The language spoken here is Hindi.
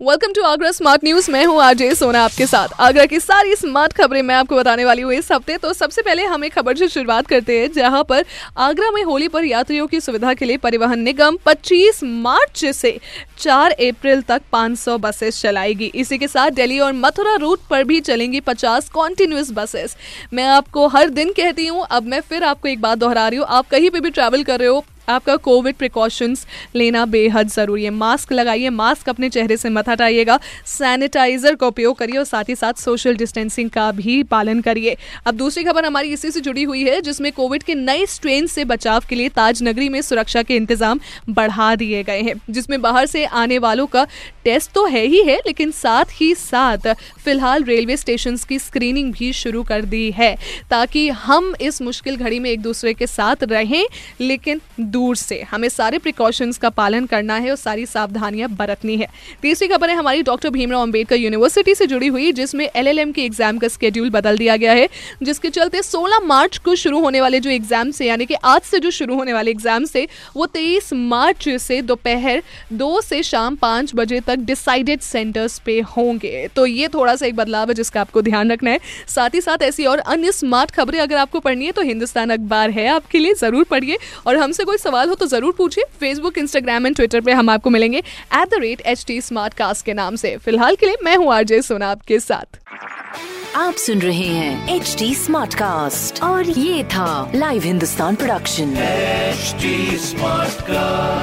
welcome to Agra smart news मैं हूँ आरजे सोना आपके साथ। आगरा की सारी स्मार्ट खबरें मैं आपको बताने वाली हूँ इस हफ़्ते। तो सबसे पहले हम एक खबर से शुरुआत करते हैं, जहाँ पर आगरा में होली पर यात्रियों की सुविधा के लिए परिवहन निगम 25 मार्च से 4 अप्रैल तक 500 बसेस चलाएगी। इसी के साथ दिल्ली और मथुरा रूट पर भी चलेंगी 50 कॉन्टिन्यूस बसेस मैं आपको हर दिन कहती हूँ, अब मैं फिर आपको एक बात दोहरा रही हूँ। आप कहीं पर भी ट्रैवल कर रहे हो आपका कोविड प्रिकॉशंस लेना बेहद ज़रूरी है। मास्क लगाइए मास्क अपने चेहरे से मत हटाइएगा। सैनिटाइजर का उपयोग करिए और साथ ही साथ सोशल डिस्टेंसिंग का भी पालन करिए। अब दूसरी खबर हमारी इसी से जुड़ी हुई है, जिसमें कोविड के नए स्ट्रेन से बचाव के लिए ताज नगरी में सुरक्षा के इंतज़ाम बढ़ा दिए गए हैं, जिसमें बाहर से आने वालों का टेस्ट तो है ही है, लेकिन साथ ही साथ फ़िलहाल रेलवे स्टेशन की स्क्रीनिंग भी शुरू कर दी है, ताकि हम इस मुश्किल घड़ी में एक दूसरे के साथ रहें, लेकिन दूर से। हमें सारे प्रिकॉशंस का पालन करना है और सारी सावधानियाँ बरतनी है। तीसरी खबर है, हमारी डॉक्टर भीमराव अंबेडकर यूनिवर्सिटी से जुड़ी हुई, जिसमें एलएलएम के एग्ज़ाम का स्केड्यूल बदल दिया गया है, जिसके चलते 16 मार्च को शुरू होने वाले जो एग्ज़ाम से, यानी कि आज से जो शुरू होने वाले एग्ज़ाम से, वो 23 मार्च से दोपहर दो से शाम पाँच बजे तक डिसाइडेड सेंटर्स पे होंगे। तो ये थोड़ा सा एक बदलाव है, जिसका आपको ध्यान रखना है। साथ ही साथ ऐसी और अन्य स्मार्ट खबरें अगर आपको पढ़नी है तो हिंदुस्तान अखबार है आपके लिए, ज़रूर पढ़िए। और हमसे कोई सवाल हो तो ज़रूर पूछिए। फेसबुक इंस्टाग्राम एंड ट्विटर पे हम आपको मिलेंगे। At the rate H T smart cast के नाम से। फ़िलहाल के लिए मैं हूँ आरजे सोना आपके साथ। आप सुन रहे हैं एच टी स्मार्ट कास्ट और ये था live Hindustan production smart Smartcast.